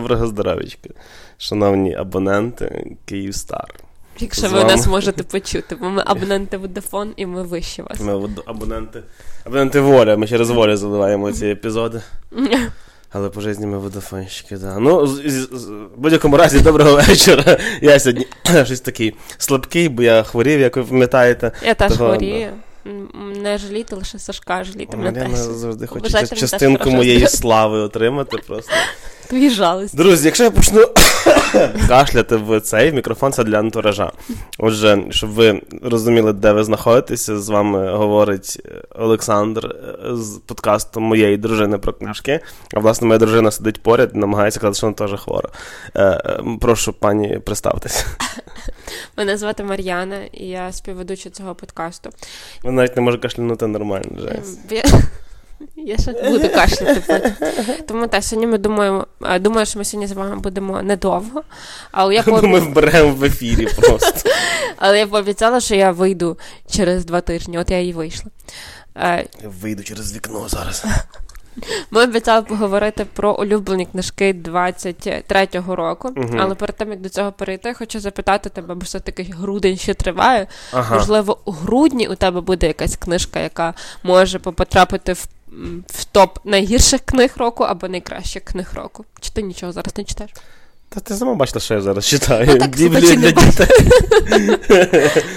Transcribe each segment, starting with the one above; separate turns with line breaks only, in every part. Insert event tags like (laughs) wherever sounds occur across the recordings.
Доброго здоров'ячка, шановні абоненти Київстар.
Якщо ви нас можете почути, бо ми абоненти Водафон і ми вище вас.
Ми абоненти абоненти воля, ми через волю заливаємо ці епізоди. (laughs) Але по житті ми водофонщики, да. Ну, в будь-якому разі, доброго вечора. Я сьогодні (clears throat) щось такий слабкий, бо я хворів, як ви пам'ятаєте.
Я теж Того, хворію. Да. Не жаліти, лише Сашка жаліти.
Мар'яна завжди хоче частинку моєї слави отримати просто.
Твої жалості.
Друзі, якщо я почну (coughs) кашляти в цей мікрофон, це для антуража. Отже, щоб ви розуміли, де ви знаходитеся, з вами говорить Олександр з подкасту моєї дружини про книжки. А власне, моя дружина сидить поряд і намагається казати, що вона теж хвора. Е, е, прошу, пані, представтеся. (laughs)
Мене звати Мар'яна, і я співведуча цього подкасту.
Вона навіть не може кашлянути нормально. Жесть. (laughs)
Я ще буду кашляти потім. Тому так, сьогодні ми думаємо, думаю, що ми сьогодні з вами будемо недовго. Але я
пообі... Ми вберемо в ефірі просто. (laughs)
Але я пообіцяла, що я вийду через два тижні, от я і вийшла.
Я вийду через вікно зараз. (laughs)
Ми обіцяли поговорити про улюблені книжки 23-го року, угу. але перед тим як до цього перейти, хочу запитати тебе, бо все-таки грудень ще триває. Ага. Можливо, у грудні у тебе буде якась книжка, яка може потрапити в в топ найгірших книг року або найкращих книг року. Чи ти нічого зараз не читаєш?
Та ти сама бачила, що я зараз читаю. Ну, Біблію для дітей.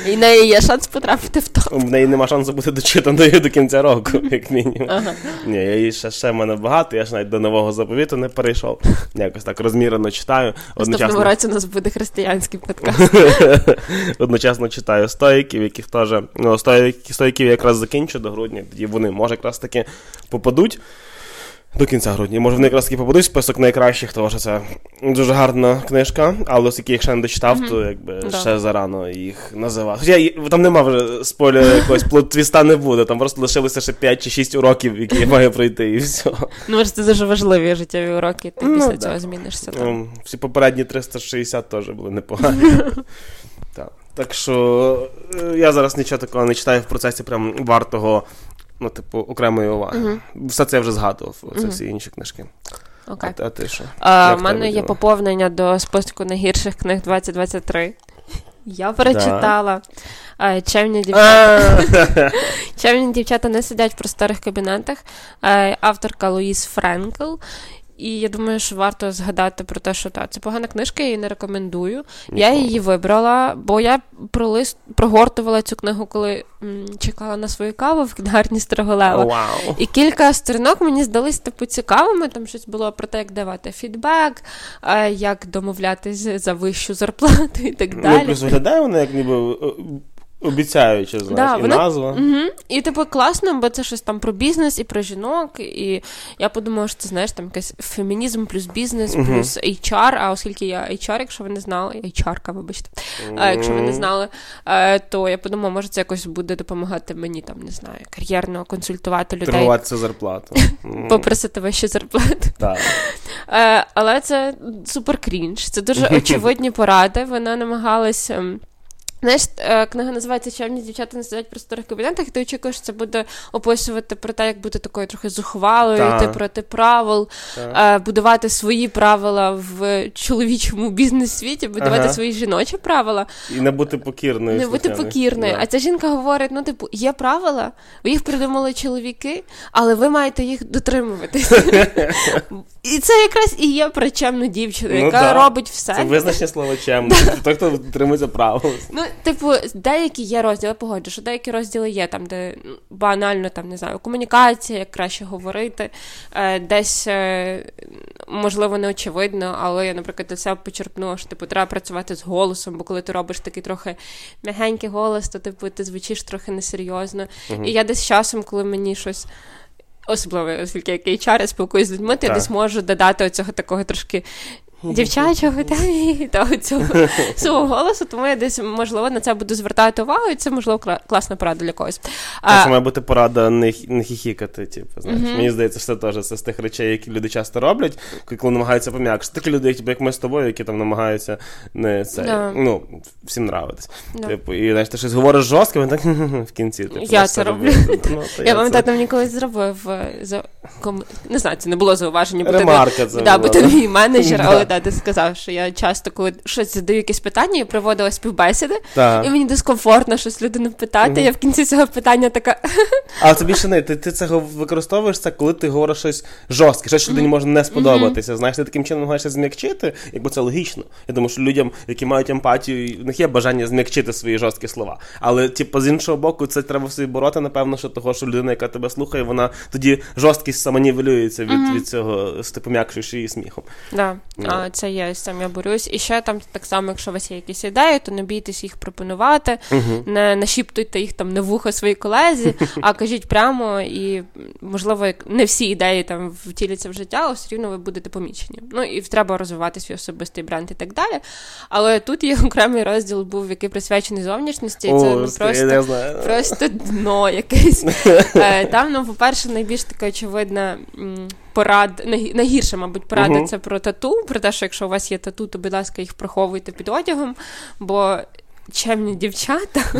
І в неї є шанс потрапити в топ.
В неї нема шансу бути дочитаною до кінця року, як мінімум. Ага. Ні, я її ще ще в мене багато, я ж навіть до нового заповіту не перейшов. Якось так розмірено читаю.
Наступного році у нас буде християнський подкаст. (laughs)
Одночасно читаю стоїків, яких теж. Ну, стоїків я якраз закінчу до грудня, тоді вони, може, якраз таки попадуть. До кінця грудня. Може, вони якраз таки попадуть список найкращих, тому що це дуже гарна книжка, але оскільки я їх ще не дочитав, mm-hmm. то якби да. ще зарано їх називати. Хоча там нема вже спойлера якогось плот-твіста не буде, там просто лишилося ще 5 чи 6 уроків, які я маю пройти, і все.
Ну, може, це дуже важливі життєві уроки, ти ну, після да. цього змінишся. Там. Ну,
всі попередні 360 теж були непогані. (laughs) так. Так що е, я зараз нічого такого не читаю в процесі прям вартого ну, типу, окремої уваги. Uh-huh. Все це я вже згадував, це uh-huh. всі інші книжки.
Okay.
А, а ти що?
У мене є поповнення до списку найгірших книг 2023. Я перечитала. Да. Чемні дівчата (laughs) Чемні дівчата не сидять в просторих кабінетах. Авторка Луїс Френкл. І я думаю, що варто згадати про те, що так, це погана книжка, я її не рекомендую. Ніколи. Я її вибрала, бо я пролист прогортувала цю книгу, коли м, чекала на свою каву в книгарні Строголева.
Wow.
І кілька сторінок мені здались типу цікавими. Там щось було про те, як давати фідбек, як домовлятися за вищу зарплату і так далі.
Ну, виглядає вона як ніби Обіцяючи, знаєш, да, і вона... назва.
Угу. І типу класно, бо це щось там про бізнес і про жінок. І я подумала, що це знаєш там якийсь фемінізм плюс бізнес, угу. плюс HR, А оскільки я HR, якщо ви не знали, HR-ка, вибачте. А якщо ви не знали, е, то я подумала, може це якось буде допомагати мені там, не знаю, кар'єрно консультувати людей.
Торгуватися зарплату. (laughs)
Попросити ваші зарплати.
Так. (laughs)
Е, але це супер крінж. Це дуже (laughs) очевидні поради. Вона намагалася. Знаєш, е, книга називається Чемні дівчата не сидять в просторих кабінетах, і ти очікуєш, що це буде описувати про те, як бути такою трохи зухвалою, йти проти правил, та. Е, будувати свої правила в чоловічому бізнес-світі, будувати ага. свої жіночі правила.
І не бути покірною.
Не бути покірною. Да. А ця жінка говорить: ну, типу, є правила, ви їх придумали чоловіки, але ви маєте їх дотримуватися. (laughs) І це якраз і є про чемну дівчину, ну яка робить все.
Це визначне слово чемно. (laughs) Той, хто дотримується правил.
Ну, типу, деякі є розділи, погоджу, що деякі розділи є там, де банально там не знаю, комунікація, як краще говорити, е, десь е, можливо не очевидно, але я, наприклад, для себе почерпнула, що типу треба працювати з голосом, бо коли ти робиш такий трохи м'ягенький голос, то типу ти звучиш трохи несерйозно. Угу. І я десь часом, коли мені щось. Особливо, оскільки як HR, я спілкуюся з людьми, то я десь можу додати оцього такого трошки дівчачого та, (laughs) того цього (laughs) свого голосу, тому я десь можливо на це буду звертати увагу, і це можливо класна порада для когось.
А, Це має бути порада не, не хіхікати. Типу, знаєш. Mm-hmm. Мені здається, що це теж це з тих речей, які люди часто роблять, коли намагаються пом'якшити. Такі люди, як, типу, як ми з тобою, які там намагаються не це yeah. ну всім нравитись. Yeah. Типу, і знаєш, ти щось говориш жорстко, вони так (laughs) в кінці. Типу,
я це роблю. Ну, я пам'ятаю, там ніколи зробив е, не знаю, це не було зауваження, да, бо ти мій менеджер, але да, ти сказав, що я часто, коли щось задаю якесь питання, я проводила співбесіди,
так.
і мені дискомфортно щось людину питати. Mm-hmm. Я в кінці цього питання така.
А це більше не ти ти це використовуєш це, коли ти говориш щось жорстке, щось що людині може не сподобатися. Знаєш, ти таким чином намагаєшся зм'якчити, якби це логічно. Я думаю, що людям, які мають емпатію, в них є бажання зм'якчити свої жорсткі слова. Але, типу, з іншого боку, це треба собі бороти, напевно, що того, що людина, яка тебе слухає, вона тоді жорсткість самонівелюється від від цього, з ти пом'якшуєш її сміхом.
Да. Yeah. А, Це є, з цим я борюсь. І ще там так само, якщо у вас є якісь ідеї, то не бійтесь їх пропонувати, uh-huh. не нашіптуйте їх там на вухо своїй колезі, (laughs) а кажіть прямо, і можливо, не всі ідеї там втіляться в життя, але все рівно ви будете помічені. Ну і треба розвивати свій особистий бренд і так далі. Але тут є (laughs) окремий розділ, був який присвячений зовнішності, і це
О, просто
просто дно якесь. (laughs) Е, там, ну, по-перше, найбільш така очевидна порад найгірше, мабуть, порада uh-huh. це про тату. Про те, що якщо у вас є тату, то будь ласка, їх приховуйте під одягом. Бо чемні дівчата (laughs)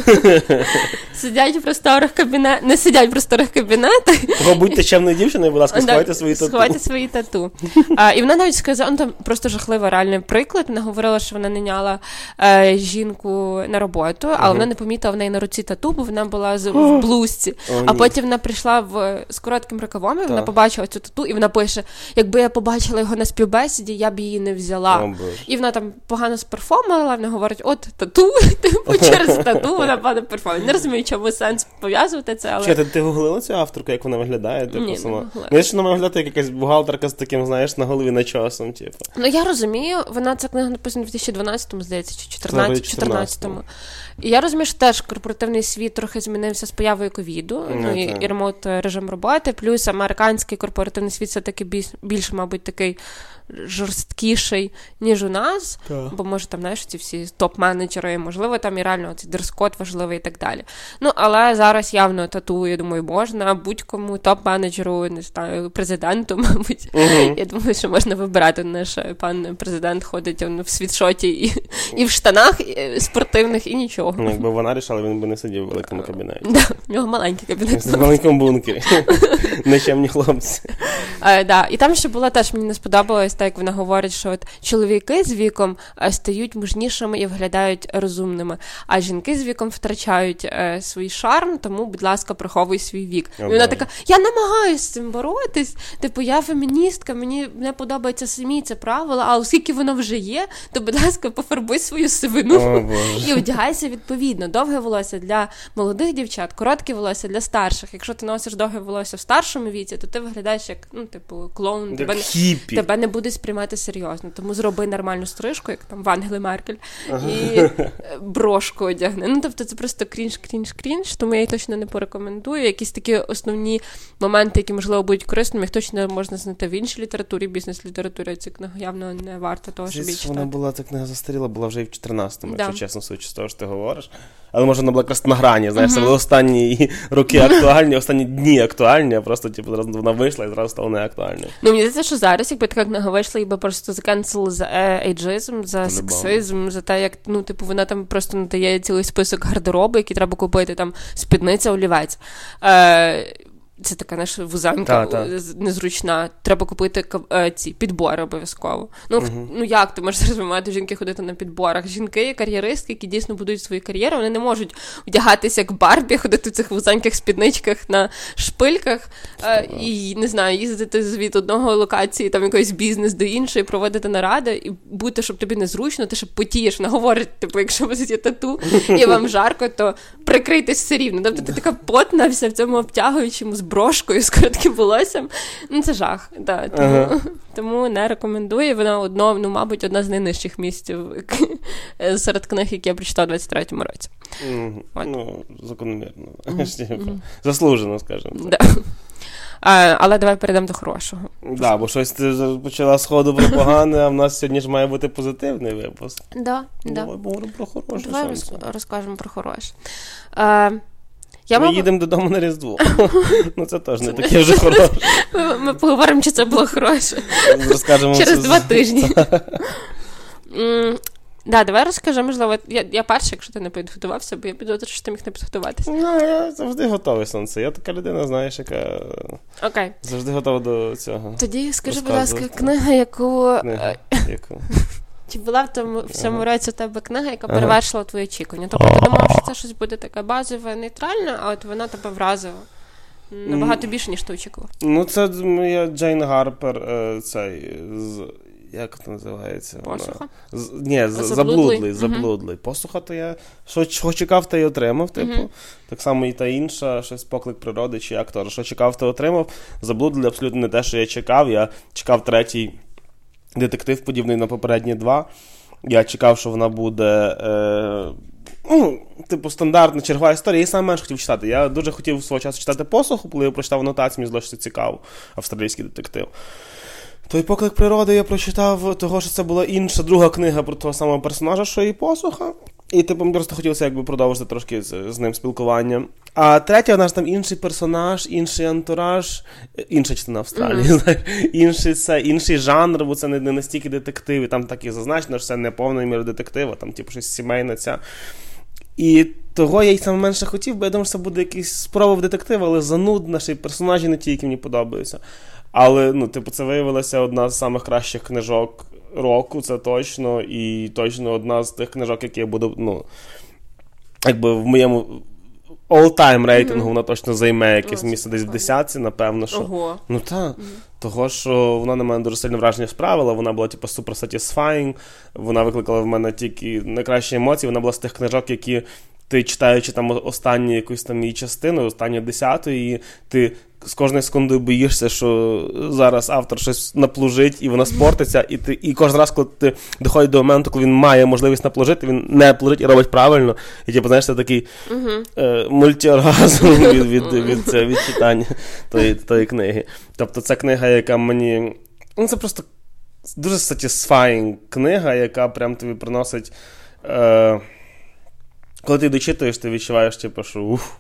сидять в просторих кабінетах, не сидять в просторих кабінетах.
Будьте чемною дівчиною, будь ласка, сховайте свої тату.
Сховайте свої тату. А, І вона навіть сказала, ну там просто жахливий реальний приклад. Вона говорила, що вона не няла е, жінку на роботу, але uh-huh. вона не помітила в неї на руці тату, бо вона була з, в блузці. Oh, а потім вона прийшла в з коротким рукавом, і вона побачила цю тату, і вона пише: якби я побачила його на співбесіді, я б її не взяла.
Oh,
і вона там погано сперформила, вона говорить: от тату. Типу, через тату вона падає перформанс. Не розумію, чому сенс пов'язувати це, але.
Чи ти, ти гуглила цю авторку, як вона виглядає? Типу, Ні, сама? Мені що вона виглядає як якась бухгалтерка з таким, знаєш, на голові начосом, типу.
Ну я розумію, вона ця книга написана в 2012-му, здається, чи 2014-му. І я розумію, що теж корпоративний світ трохи змінився з появою ковіду, ну, ну і, і ремонт режим роботи, плюс американський корпоративний світ все таки більш, більш, мабуть, такий жорсткіший, ніж у нас,
так.
бо може там знаєш, ці всі топ-менеджери, можливо, там і реально цей дрес-код важливий і так далі. Ну, але зараз явно тату, я думаю, можна будь-кому топ-менеджеру, не знаю, президенту, (laughs) мабуть.
uh
Я думаю, що можна вибирати. Наш пан президент ходить в світшоті і і в штанах і, спортивних, і нічого.
Ну, Якби вона рішала, він би не сидів в великому кабінеті. (laughs)
Да, В нього маленький кабінет.
В маленькому бункері. (laughs) Нечемні хлопці.
А, да. І там ще було теж, мені не сподобалось так як вона говорить, що от чоловіки з віком е, стають мужнішими і виглядають розумними, а жінки з віком втрачають е, свій шарм, тому, будь ласка, приховуй свій вік. Okay. І вона така: я намагаюся з цим боротись. Типу, я феміністка, мені не подобається самі це правило, а оскільки воно вже є, то будь ласка, пофарбуй свою сивину
oh,
і одягайся відповідно. Довге волосся для молодих дівчат, коротке волосся для старших. Якщо ти носиш довге волосся в старшому віці, то ти виглядаєш як ну, типу, клоун,
тебе,
тебе не буде сприймати серйозно. Тому зроби нормальну стрижку, як там в Ангели Меркель, і брошку одягни. Ну тобто це просто крінж, крінж, крінж, тому я її точно не порекомендую. Якісь такі основні моменти, які можливо будуть корисними, їх точно можна знайти в іншій літературі, бізнес-літературі. Ця книга явно не варта того, щоб її читати.
Вона була ця книга застаріла, була вже і в 14-му, да. якщо чесно судячи з того, що ти говориш. Але може вона була якраз на грані, знаєш, це були останні роки актуальні, останні дні актуальні, а просто типу, зараз вона вийшла і зразу стала неактуальною.
Ну, мені здається, що зараз, якби така книга вийшла, і би просто закенсили за ейджизм, за сексизм, за те, як ну, типу, вона там просто надає цілий список гардеробу, які треба купити, там спідниця, олівець. Е, це така наша вузанка та, та. незручна. Треба купити е, ці підбори обов'язково. Ну uh ну як ти можеш (laughs) розвивати жінки ходити на підборах? Жінки, кар'єристки, які дійсно будують свою кар'єру, вони не можуть вдягатися як Барбі, (laughs) ходити в цих вузаньких спідничках на шпильках е, і не знаю, їздити від одного локації, там якийсь бізнес до іншої, проводити наради і бути, щоб тобі незручно, ти щоб потієш. Вона говорить, типу, якщо вас є тату і вам жарко, то прикрийтесь все рівно. Тобто ти така потна вся в цьому обтягуючому брошкою з коротким волоссям. Ну, це жах. Да, Тому ага. (laughs) тому не рекомендую. Вона одно, ну, мабуть, одна з найнижчих місць (laughs) серед книг, які я прочитала у 23-му році.
Mm, ну, закономірно. Mm-hmm. (laughs) Заслужено, скажімо.
Да. А, Але давай перейдемо до хорошого.
Так, да, бо щось ти почала сходу про погане, а в нас сьогодні ж має бути позитивний випуск.
Да, да.
Давай поговоримо про хороше.
Давай роз, розкажемо про хороше. А,
я Ми мав... їдемо додому на Різдво. (laughs) Ну це теж не таке вже (laughs) хороше.
Ми поговоримо, чи це було хороше.
Розкажемо
Через два тижні. (laughs) Да, давай розкажи, можливо, я я перший, якщо ти не підготувався, бо я підозрюю, що ти міг не підготуватися.
Ну, я завжди готовий сонце. Я така людина, знаєш, яка
Окей.
завжди готова до цього.
Тоді скажи, будь ласка, книга, яку.
Книга, яку?
Чи була в тому в цьому році у тебе книга, яка перевершила твої очікування? Тобто ти думав, що це щось буде таке базове, нейтральне, а от вона тебе вразила набагато більше, ніж ти очікував.
Ну, це моя Джейн Гарпер, е, цей з. Як це називається?
Посуха?
З, ні, з, заблудлий. заблудлий. Uh-huh. Посуха, то я що, що чекав, то й отримав. Типу. Uh-huh. Так само і та інша, щось поклик природи чи як то. Що чекав, то отримав. Заблудлий абсолютно не те, що я чекав. Я чекав третій детектив, подібний на попередні два. Я чекав, що вона буде. Е, ну, Типу, стандартна чергова історія, я сам менш хотів читати. Я дуже хотів свого часу читати посуху, коли я прочитав анотацію, мені здалося, що цікаво, австралійський детектив. Той поклик природи я прочитав, того, що це була інша друга книга про того самого персонажа, що і посуха. І типу, мені просто хотілося якби продовжити трошки з, з ним спілкування. А третя, у нас там інший персонаж, інший антураж, інша частина Австралії, mm-hmm. знаєш, інший це, інший жанр, бо це не, не настільки детектив, і там так і зазначено, що це не повна міра детектива, там типу щось сімейне ця. І того я й саме менше хотів, бо я думав, що це буде якийсь спроба в детектив, але занудна, ще й персонажі не ті, які мені подобаються. Але, ну, типу, це виявилася одна з самих кращих книжок року, це точно, і точно одна з тих книжок, які я буду, ну, якби в моєму all-time рейтингу mm-hmm. вона точно займе якесь місце десь в десятці, напевно, що.
Ого.
Ну так. Mm-hmm. Того, що вона на мене дуже сильне враження справила, вона була, типу, супер satisfying, вона викликала в мене тільки найкращі емоції, вона була з тих книжок, які ти читаючи там останню якусь там її частину, останню десяту, і ти з кожною секундою боїшся, що зараз автор щось наплужить і вона спортиться, і ти і кожен раз, коли ти доходить до моменту, коли він має можливість наплужити, він не плужить і робить правильно. І типу, знаєш, це такий е, мультіоргазм (laughs) від від, від, від, від читання тої, тої книги. Тобто, це книга, яка мені. Ну, це просто дуже satisfying книга, яка прям тобі приносить. Е, коли ти дочитуєш, ти відчуваєш, типу, що уф,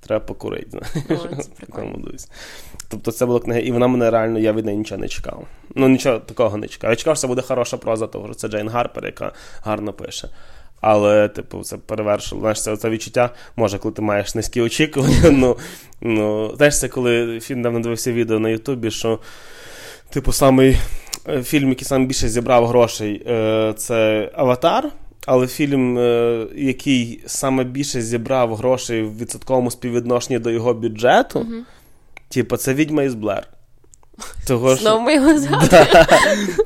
треба покурити. (laughs) Тобто це була книга, і вона мене реально, я від неї нічого не чекав. Ну, нічого такого не чекав. Я чекав, що це буде хороша проза, того що це Джейн Гарпер, яка гарно пише. Але, типу, це перевершило. Знаєш, це, це відчуття, може, коли ти маєш низькі очікування. (laughs) Ну, ну, знаєш, це коли фільм давно дивився відео на Ютубі, що, типу, самий е, фільм, який саме більше зібрав грошей, е, це Аватар. Але фільм, е, який саме більше зібрав грошей в відсотковому співвідношенні до його бюджету, mm-hmm. типу, це відьма із Блер.
Того, Знову ми його згадуємо.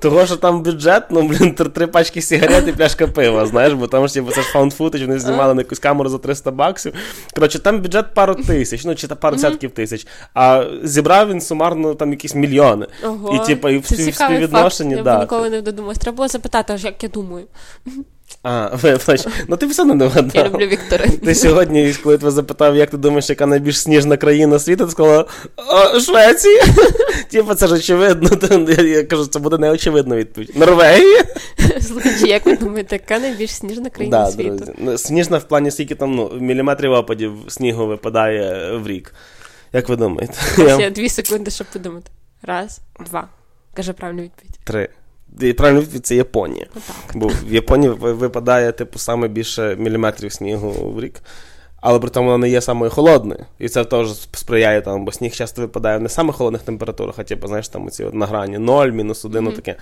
Того, що там бюджет, ну, блін, три пачки сигарет і пляшка пива, знаєш, бо там ж типу, це ж footage, вони знімали на якусь камеру за 300 баксів. Коротше, там бюджет пару тисяч, ну, чи та пару десятків тисяч. А зібрав він сумарно там якісь мільйони.
Ого,
і, типу, і в співвідношенні.
Я б ніколи не додумалась. Треба було запитати, аж як я думаю.
А, (laughs) вибач. Ну ти все одно не вгадав.
Я люблю Віктора.
Ти сьогодні, коли тебе запитав, як ти думаєш, яка найбільш сніжна країна світу, ти сказала Швеція. (laughs) Типу, це ж очевидно. Я кажу, це буде неочевидна відповідь. Норвегія?
Слухайте, як ви думаєте, яка найбільш сніжна країна світу?
Ну, сніжна в плані, скільки там ну, міліметрів опадів снігу випадає в рік. Як ви думаєте?
Ще дві секунди, щоб подумати. Раз, два. Каже правильну відповідь.
Три. Правильно відповідь це Японія.
Так.
Бо в Японії випадає типу саме більше міліметрів снігу в рік. Але при тому вона не є самою холодною. І це теж сприяє там, бо сніг часто випадає в не самих холодних температурах, а типу, знаєш, там оці на грані 0, мінус 1, mm-hmm. таке.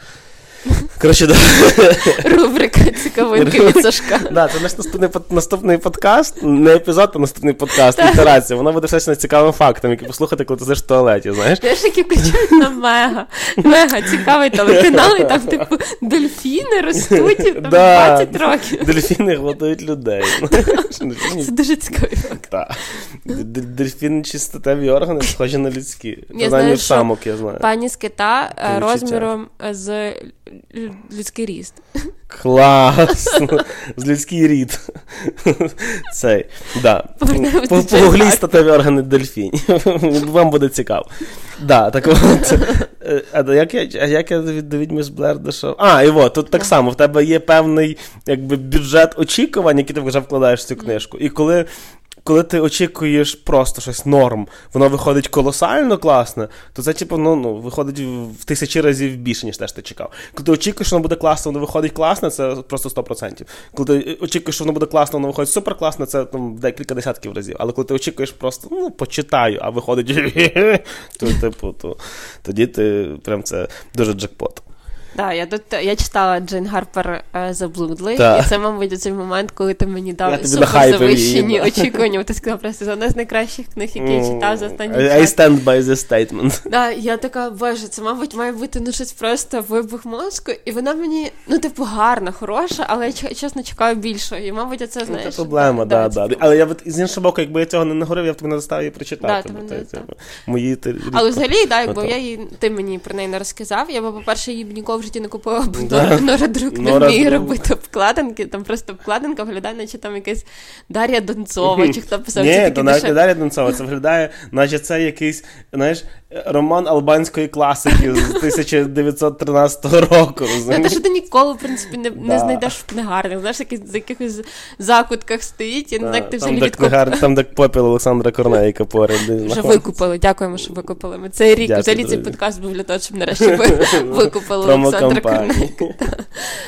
Коротше, да.
Рубрика цікавинки від Сашка.
Да, Це наш наступний наступний подкаст, не епізод, а наступний подкаст, ітерація. Вона буде все цікавим фактом, який послухати, коли ти сидиш в туалеті, знаєш?
Знаєш, які включають на мега. Мега цікавий телеканал, і там, типу, дельфіни ростуть там, 20 років.
Дельфіни гладують людей. (laughs)
Це дуже цікавий факт.
Так. Дельфіни чистотеві органи схожі на людські. Я знаю,
що
самок, я знаю.
Пані з кита розміром з людський ріст.
Клас! З людський рід. Цей. Да. Погуглій статеві органи дельфінів. Вам буде цікаво. Да, так от. Е, а як я а як я до відьми з Блер дійшов? А, і от, тут так само, в тебе є певний якби, бюджет очікувань, який ти вже вкладаєш в цю книжку. І коли коли ти очікуєш просто щось норм, воно виходить колосально класне, то це, типу, ну, ну, виходить в тисячі разів більше, ніж теж ти чекав. Коли ти очікуєш, що воно буде класно, воно виходить класне, це просто 100%. Коли ти очікуєш, що воно буде класно, воно виходить супер класне, це там, декілька десятків разів. Але коли ти очікуєш просто, ну, почитаю, а виходить, (laughs) то, типу, то, тоді ти прям це дуже джекпот.
Так, я тут я читала Джейн Гарпер е, Заблудлий, і це, мабуть, цей момент, коли ти мені дав супер завищені очікування. Ти сказав просто це одна з найкращих книг, які я читав за останні
час. I stand by the statement.
Да, я така, боже, це, мабуть, має бути ну щось просто вибух мозку, і вона мені, ну, типу, гарна, хороша, але я чесно чекаю більшого. І, мабуть, це ну, знаєш.
Це проблема, да, да. да. Але я з іншого боку, якби я цього не нагорив, я б тобі не заставив її прочитати.
Да, ти, типу, мої Але взагалі, да, якби я її, ти мені про неї не розказав, я б, по-перше, її б ніколи в житті не купила, бо да. Нора Друк не вміє робити обкладинки, там просто обкладинка виглядає, наче там якась Дар'я Донцова, чи хто писав.
Ні, то навіть не Дар'я Донцова, це виглядає, наче це якийсь, знаєш, роман албанської класики з (laughs) 1913 року.
Те, що ти ніколи, в принципі, не не знайдеш в книгарнях, знаєш, з якихось закутках стоїть, і не знаю, ти взагалі відкупив.
Там, де попіл Олександра Корнейка поряд.
Вже викупили, дякуємо, що викупили. Ми цей рік, взагалі цей подкаст був для того, щоб нарешті (laughs) викупили Олександра Корнейка. (laughs)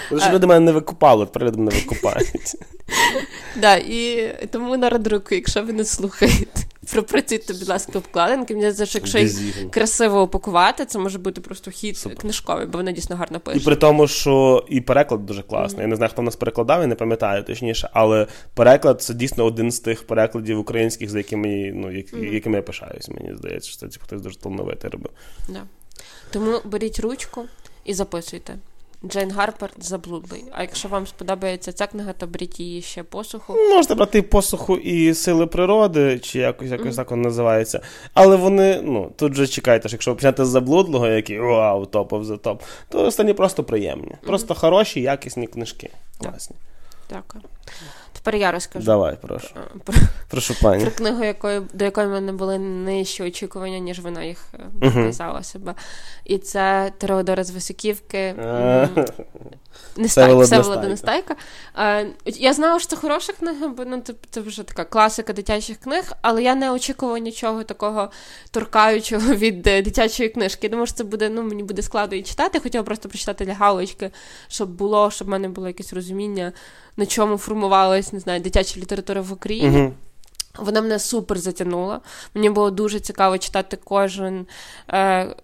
Тому що люди мене не викупали, люди мене викупають. (laughs)
Так, і тому на радруку, якщо ви не слухаєте. (laughs) Пропрацюйте, будь ласка, обкладинки. Мені здається, що якщо їх красиво упакувати, це може бути просто хід Супер. книжковий, бо вони дійсно гарно пишуть.
І при тому, що і переклад дуже класний. Mm-hmm. Я не знаю, хто нас перекладав, я не пам'ятаю точніше, але переклад це дійсно один з тих перекладів українських, за якими ну, які, mm-hmm. якими я пишаюсь. Мені здається, що це типу, хтось дуже талановитий робив.
Да. Тому беріть ручку і записуйте. Джейн Гарпер заблудлий. А якщо вам сподобається ця книга, то беріть її ще посуху.
Можете брати посуху і сили природи, чи якось якось mm-hmm. так воно називається. Але вони, ну, тут же чекайте, що якщо ви почнете з заблудлого, який вау, топов за топ, то останні просто приємні. Mm-hmm. Просто хороші, якісні книжки. Класні.
Дякую. Тепер я розкажу.
Давай, прошу. Про, прошу пані.
Про книгу, якої, до якої в мене були нижчі очікування, ніж вона їх показала uh-huh. себе. І це Теодора з Високівки. (laughs) Нестайка, Всеволода Нестайка. Я знала, що це хороша книга, бо ну, це, вже така класика дитячих книг, але я не очікувала нічого такого торкаючого (laughs) від дитячої книжки. Я думаю, що це буде, ну, мені буде складно її читати. Хотіла просто прочитати для галочки, щоб було, щоб в мене було якесь розуміння, на чому формувалась, не знаю, дитяча література в Україні. Uh-huh. Вона мене супер затягнула. Мені було дуже цікаво читати кожен. Е,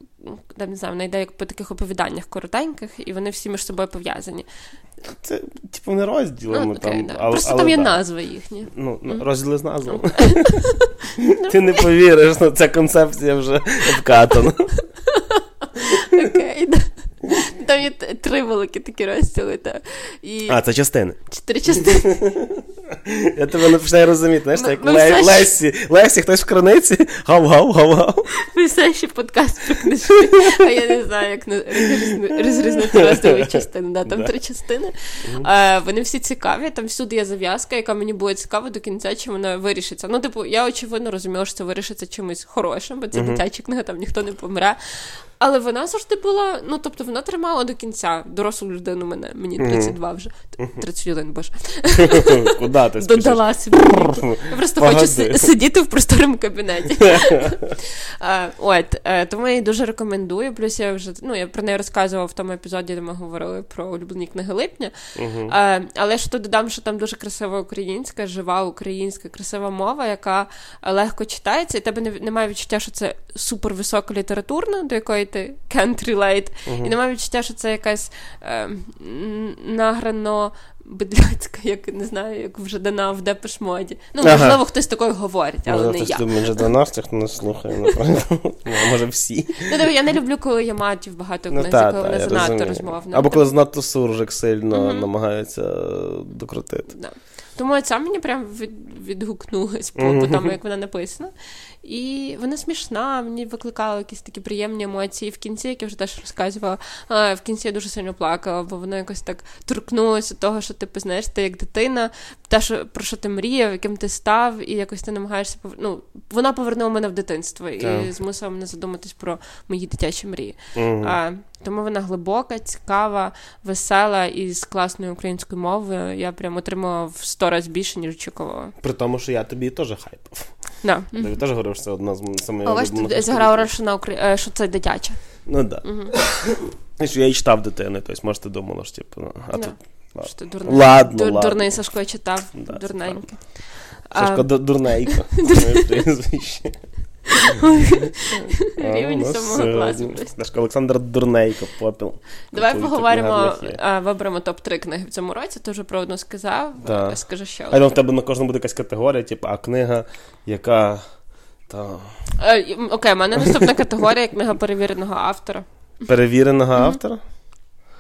не знаю, вона йде як по таких оповіданнях коротеньких, і вони всі між собою пов'язані.
Це, типу, не розділами. Ну, там,
да. але, Просто але, там є да. назви їхні.
Ну, mm. розділи з назвами. Ти не повіриш, ну ця концепція вже обкатана.
Окей, (laughs) там є три великі такі розділи. Та. І...
А, це частини.
Чотири частини. (laughs)
Я тебе не починаю розуміти, знаєш, як Ле- Лесі, Лесі, хтось в краниці, гав-гав, гав-гав.
Ми все ще подкаст про книжки, а я не знаю, як розрізнити розділи частини. Да, Там три частини. Вони всі цікаві, там всюди є зав'язка, яка мені буде цікава до кінця, чи вона вирішиться. Ну, типу, я очевидно розуміла, що це вирішиться чимось хорошим, бо це дитяча книга, там ніхто не помре. Але вона завжди була, ну тобто вона тримала до кінця дорослу людину мене, мені 32 вже. 31, боже. (laughs)
Куди ти
Додала собі. (laughs) Просто хочу сидіти в просторому кабінеті. (laughs) От, е, тому я її дуже рекомендую. Плюс я вже ну, я про неї розказувала в тому епізоді, де ми говорили про улюблені книги липня. Але ж тут додам, що там дуже красива українська, жива українська, красива мова, яка легко читається, і тебе немає відчуття, що це супер висока літературна, до якої ти can't relate. Uh-huh. І немає відчуття, що це якась е, награно бедляцька, як не знаю, як вже дана в депешмоді. Ну, ага. можливо, хтось такою говорить, але
Може,
не я.
Думає, вже 12 хто нас слухає, напевно. Ну, може, всі.
Ну, я не люблю, коли я матів багато ну, коли вона занадто розмовна.
Або коли занадто суржик сильно намагається докрутити.
Тому ця мені прям від, відгукнулась по, по тому, як вона написана. І вона смішна, мені викликала якісь такі приємні емоції. В кінці, як я вже теж розказувала, а, в кінці я дуже сильно плакала, бо воно якось так торкнулося того, що ти типу, знаєш, ти як дитина, те, що про що ти мріяв, яким ти став, і якось ти намагаєшся пов... ну, Вона повернула мене в дитинство і так. змусила мене задуматись про мої дитячі мрії. Mm. А, Тому вона глибока, цікава, весела і з класною українською мовою. Я прям отримала в сто разів більше, ніж очікувала.
При тому, що я тобі теж хайпав.
Да.
Я теж говорив, що це одна з самих
Але ж ти зіграв роль, що, на Украї... Е, що це дитяча.
Ну так. Да. Угу. Я і читав дитини, тобто, може, ти думала, що типу, а
да.
тут.
Що ти дурний,
ладно, Дур,
ладно. дурний Сашко читав, да, дурненький.
Сашко а... дурнейко. (laughs)
Рівень самого класу.
Наш Олександр Дурнейко попіл.
Давай поговоримо, виберемо топ-3 книги в цьому році. Ти вже про одну сказав. Скажи ще.
А в тебе на кожному буде якась категорія, типу, а книга, яка.
Окей, у мене наступна категорія книга перевіреного автора.
Перевіреного автора?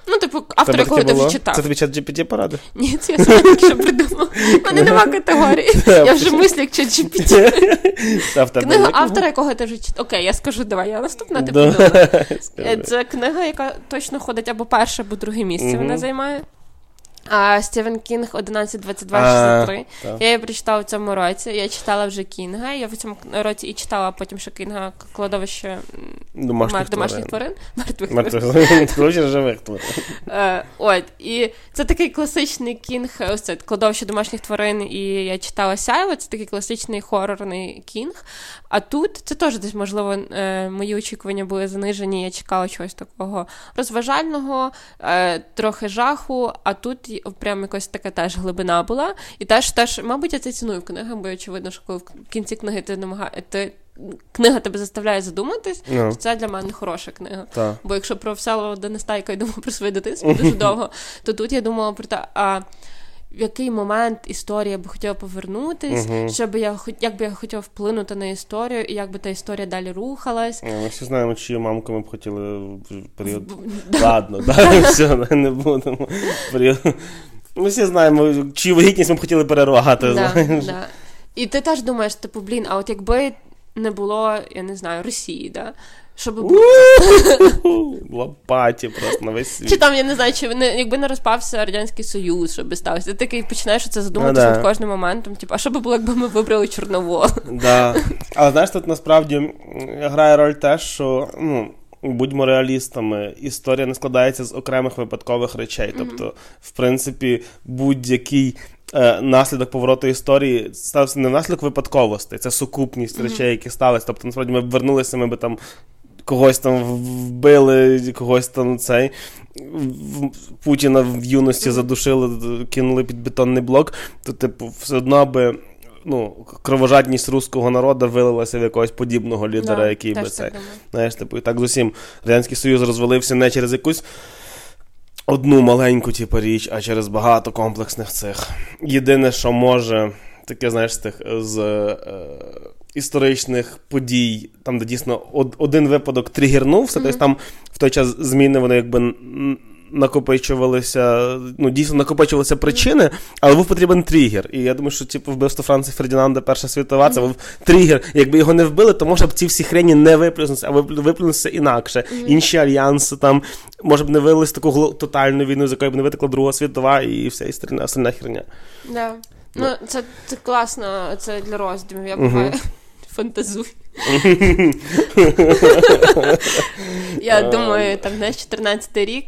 Ну, типу, автор, якого ти вже читав.
Це тобі чат GPT поради?
Ні, це я сама що придумав. У мене нема категорії. (laughs) Я вже мислю, як чат GPT. (laughs) Книга автора, якого ти вже читав. Окей, я скажу, давай, я наступна ти подумала. (laughs) Це книга, яка точно ходить або перше, або друге місце вона займає. А Стівен Кінг 11.22.63. Я її прочитала в цьому році. Я читала вже Кінга. Я в цьому році і читала потім ще Кінга кладовище
домашніх,
домашніх тварин. (laughs)
Мертвих (laughs) живих тварин.
Е, от, і це такий класичний кінг, ось це кладовище домашніх тварин, і я читала Сяйво, це такий класичний хорорний кінг. А тут це теж десь, можливо, е, мої очікування були занижені. Я чекала чогось такого розважального, е, трохи жаху, а тут прям якась така теж глибина була. І теж, теж, мабуть, я це ціную в книгах, бо очевидно, що коли в кінці книги ти намагаєш. Книга тебе заставляє задуматись, no. Ну. то це для мене хороша книга.
Ta.
Бо якщо про Всеволода Денестайка я думала про своє дитинство (laughs) дуже довго, то тут я думала про те, а в який момент історія би хотіла повернутись, uh-huh. щоб я як би я хотіла вплинути на історію, і як би та історія далі рухалась.
Ми всі знаємо, чию мамку ми б хотіли в період. (laughs) Ладно, да, (laughs) все, не будемо. Ми всі знаємо, чию вагітність ми б хотіли.
Да, да. І ти теж думаєш, типу, блін, а от якби не було, я не знаю, Росії, да? Щоб
Лопаті просто на весь світ.
Чи там, я не знаю, чи не, якби не розпався Радянський Союз, що би сталося. Ти такий починаєш це задуматися ну, да. кожним моментом. Типу, а що би було, якби ми вибрали Чорновол?
Да. Але знаєш, тут насправді грає роль те, що ну. Будьмо реалістами, історія не складається з окремих випадкових речей. Тобто, в принципі, будь-який е, наслідок повороту історії стався не наслідок випадковостей, це сукупність речей, які сталися. Тобто, насправді, ми б вернулися, ми б там когось там вбили, когось там цей. Путіна в юності задушили, кинули під бетонний блок, то, типу, все одно би. Ну, кровожадність руського народу вилилася в якогось подібного лідера,
да,
який би цей. Знаєш, типу, і так з усім Радянський Союз розвалився не через якусь одну маленьку, типу, річ, а через багато комплексних цих. Єдине, що може, таке, знаєш, з тих з. Е, історичних подій, там, де дійсно один випадок тригернувся, mm-hmm. тобто там в той час зміни вони якби накопичувалися, ну, дійсно накопичувалися причини, але був потрібен тригер. І я думаю, що типу, вбивство Франца Фердінанда, Перша світова, mm-hmm. це був тригер. Якби його не вбили, то може б ці всі хрені не виплюнулися, а виплюнулися інакше. Mm-hmm. Інші альянси там, може б не вилились таку тотальну війну, з якої б не витекла Друга світова і вся остальна херня.
Да. Ну, це це класно, це для роздумів. Я буваю Fantasie. Я думаю, там знаєш, 14 рік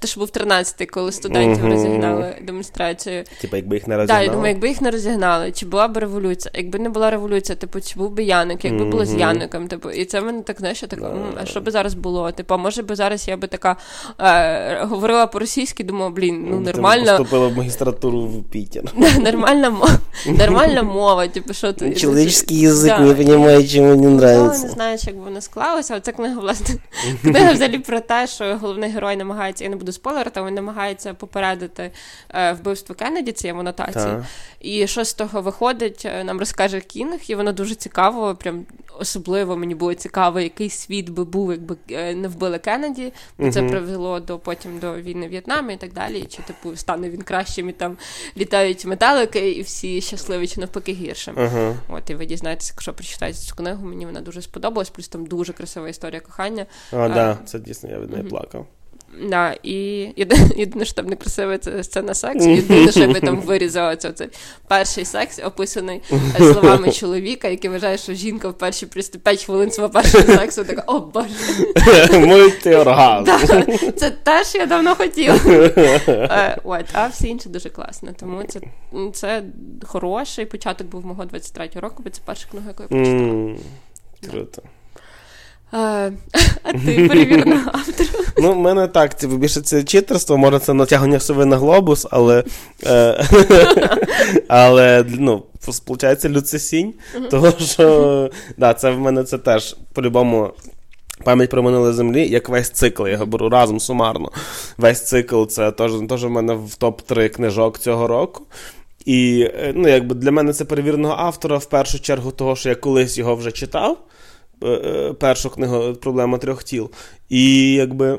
ти ж був 13-й, коли студентів розігнали демонстрацію.
Типа, якби їх не розігнали?
Так, я думаю, якби їх не розігнали, чи була б революція? Якби не була революція, типу, чи був би Яник, якби було з Яником, типу, і це мене так, знаєш, я так, а що би зараз було? Типу, може би зараз я би така е, говорила по-російськи, думала, блін, ну нормально. Ти
поступила в магістратуру в Пітер. (laughs)
Нормальна мова, нормальна мова, типу, що ти.
Чоловічний язик, не розумію, чому мені нравиться.
не знаю, як би воно склалося, але ця книга, власне, (laughs) книга взагалі про те, що головний герой намагається, я не буду спойлерити, він намагається попередити е, вбивство Кеннеді, це є.
Та.
І що з того виходить, е, нам розкаже Кінг, і воно дуже цікаво, прям особливо мені було цікаво, який світ би був, якби е, не вбили Кеннеді, бо це
Мгм.
привело до потім до війни в В'єтнамі і так далі. Чи типу стане він кращим і там літають металики, і всі щасливі, чи навпаки гіршим.
Ага.
От, і ви дізнаєтеся, якщо прочитаєте цю книгу, мені вона дуже сподобалась, плюс там дуже красива історія кохання.
А, да, це дійсно я від неї
Мгм.
плакав.
Да, і (laughs) єдине, що там не красиве, це сцена сексу. Єдине, що би там (laughs) вирізала, це цей перший секс, описаний словами чоловіка, який вважає, що жінка в перші 5 хвилин свого першого сексу така, о боже, (laughs)
Мультиоргазм.
да, це те, що я давно хотіла. Е, От, а всі інші дуже класно. Тому це, це хороший початок був мого 23-го року, бо це перша книга, яку я прочитала.
Круто. (laughs)
А ти перевірена (laughs) автор.
Ну, в мене так, це більше це читерство, може це натягування сови на глобус, але. Е, (laughs) але, ну, виходить, люцисінь. Того, що да, це в мене це теж по-любому. Пам'ять про минуле землі, як весь цикл, я беру разом сумарно. Весь цикл це теж, теж в мене в топ-3 книжок цього року. І е, ну, якби для мене це перевіреного автора в першу чергу, того, що я колись його вже читав. Е, е, Першу книгу Проблема трьох тіл. І якби.